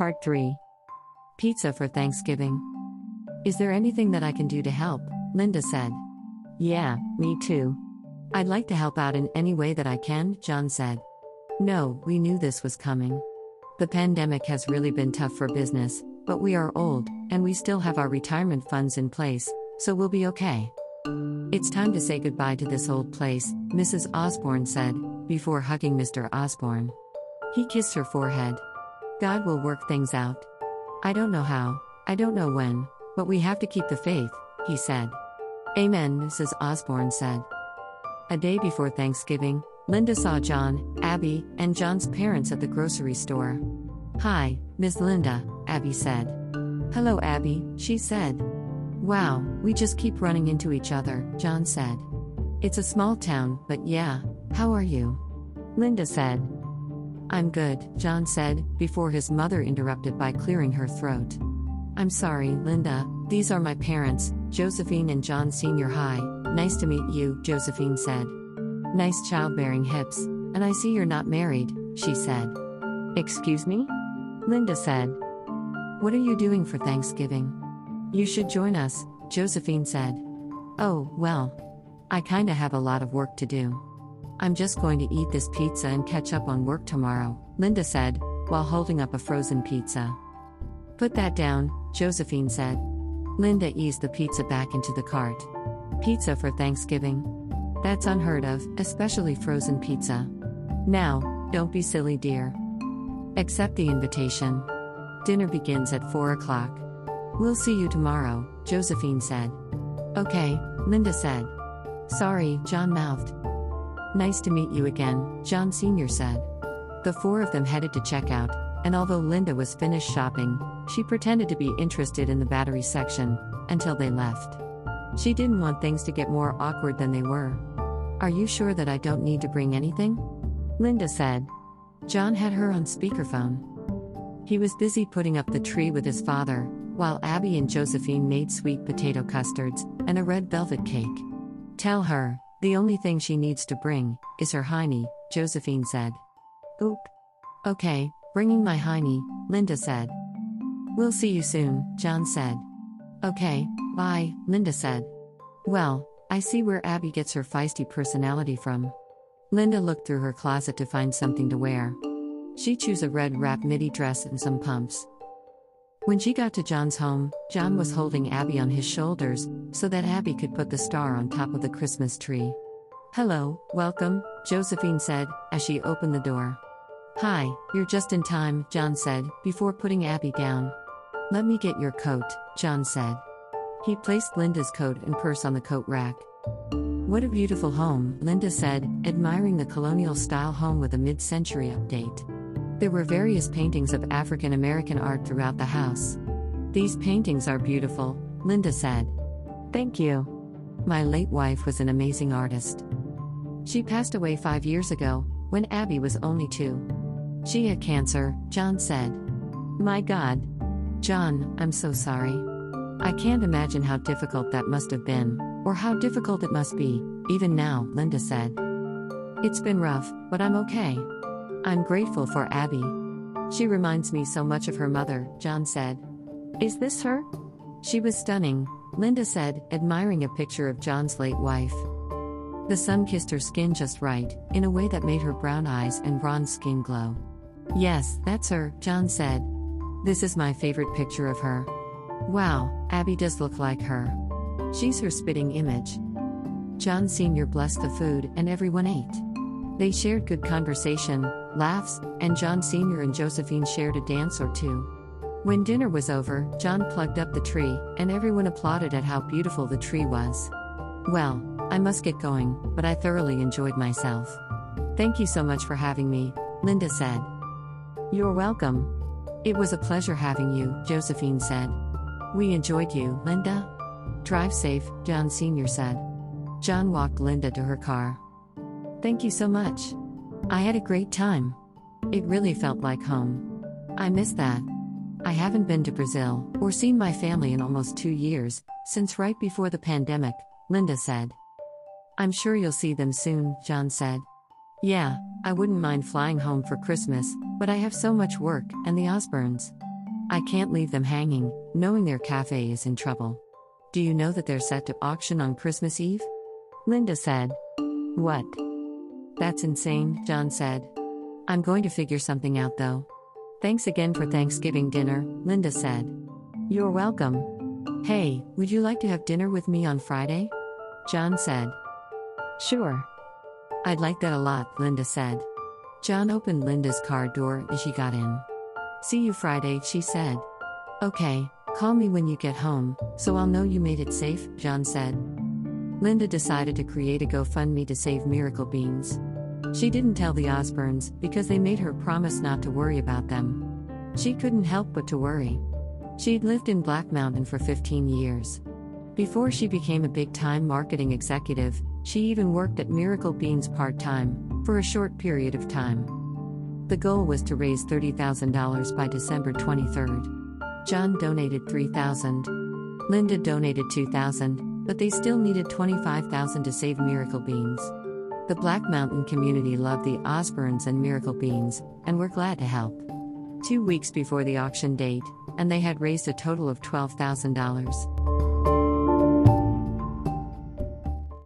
Part 3 Pizza for Thanksgiving. Is there anything that I can do to help? Linda said. Yeah, me too. I'd like to help out in any way that I can, John said. No, we knew this was coming. The pandemic has really been tough for business, but we are old, and we still have our retirement funds in place, so we'll be okay. It's time to say goodbye to this old place, Mrs. Osborne said, before hugging Mr. Osborne. He kissed her forehead. God will work things out. I don't know how, I don't know when, but we have to keep the faith, he said. Amen, Mrs. Osborne said. A day before Thanksgiving, Linda saw John, Abby, and John's parents at the grocery store. Hi, Miss Linda, Abby said. Hello, Abby, she said. Wow, we just keep running into each other, John said. It's a small town, but yeah, how are you? Linda said. I'm good, John said, before his mother interrupted by clearing her throat. I'm sorry, Linda, these are my parents, Josephine and John Senior High. Nice to meet you, Josephine said. Nice childbearing hips, and I see you're not married, she said. Excuse me? Linda said. What are you doing for Thanksgiving? You should join us, Josephine said. Oh, well. I kinda have a lot of work to do. I'm just going to eat this pizza and catch up on work tomorrow, Linda said, while holding up a frozen pizza. Put that down, Josephine said. Linda eased the pizza back into the cart. Pizza for Thanksgiving? That's unheard of, especially frozen pizza. Now, don't be silly, dear. Accept the invitation. Dinner begins at 4 o'clock. We'll see you tomorrow, Josephine said. Okay, Linda said. Sorry, John mouthed. Nice to meet you again, John Sr. said. The four of them headed to checkout, and although Linda was finished shopping, she pretended to be interested in the battery section until they left. She didn't want things to get more awkward than they were. Are you sure that I don't need to bring anything? Linda said. John had her on speakerphone. He was busy putting up the tree with his father, while Abby and Josephine made sweet potato custards and a red velvet cake. Tell her, the only thing she needs to bring is her hiney, Josephine said. Oop. Okay, bringing my hiney, Linda said. We'll see you soon, John said. Okay, bye, Linda said. Well, I see where Abby gets her feisty personality from. Linda looked through her closet to find something to wear. She chose a red wrap midi dress and some pumps. When she got to John's home, John was holding Abby on his shoulders so that Abby could put the star on top of the Christmas tree. Hello, welcome, Josephine said as she opened the door. Hi, you're just in time, John said before putting Abby down. Let me get your coat, John said. He placed Linda's coat and purse on the coat rack. What a beautiful home, Linda said, admiring the colonial style home with a mid century update. There were various paintings of African American art throughout the house. These paintings are beautiful, Linda said. Thank you. My late wife was an amazing artist. She passed away five years ago, when Abby was only two. She had cancer, John said. My God. John, I'm so sorry. I can't imagine how difficult that must have been, or how difficult it must be, even now, Linda said. It's been rough, but I'm okay. I'm grateful for Abby. She reminds me so much of her mother, John said. Is this her? She was stunning, Linda said, admiring a picture of John's late wife. The sun kissed her skin just right, in a way that made her brown eyes and bronze skin glow. Yes, that's her, John said. This is my favorite picture of her. Wow, Abby does look like her. She's her spitting image. John Sr. blessed the food, and everyone ate. They shared good conversation, laughs, and John Sr. and Josephine shared a dance or two. When dinner was over, John plugged up the tree, and everyone applauded at how beautiful the tree was. Well, I must get going, but I thoroughly enjoyed myself. Thank you so much for having me, Linda said. You're welcome. It was a pleasure having you, Josephine said. We enjoyed you, Linda. Drive safe, John Sr. said. John walked Linda to her car. Thank you so much. I had a great time. It really felt like home. I miss that. I haven't been to Brazil or seen my family in almost two years, since right before the pandemic, Linda said. I'm sure you'll see them soon, John said. Yeah, I wouldn't mind flying home for Christmas, but I have so much work, and the Osbournes. I can't leave them hanging, knowing their cafe is in trouble. Do you know that they're set to auction on Christmas Eve? Linda said. What? That's insane, John said. I'm going to figure something out though. Thanks again for Thanksgiving dinner, Linda said. You're welcome. Hey, would you like to have dinner with me on Friday? John said. Sure. I'd like that a lot, Linda said. John opened Linda's car door as she got in. See you Friday, she said. Okay, call me when you get home, so I'll know you made it safe, John said. Linda decided to create a GoFundMe to save Miracle Beans. She didn't tell the Osbournes because they made her promise not to worry about them. She couldn't help but to worry. She'd lived in Black Mountain for 15 years. Before she became a big time marketing executive, she even worked at Miracle Beans part time, for a short period of time. The goal was to raise $30,000 by December 23rd. John donated $3,000. Linda donated $2,000, but they still needed $25,000 to save Miracle Beans. The Black Mountain community loved the Osbournes and Miracle Beans, and were glad to help. Two weeks before the auction date, and they had raised a total of $12,000.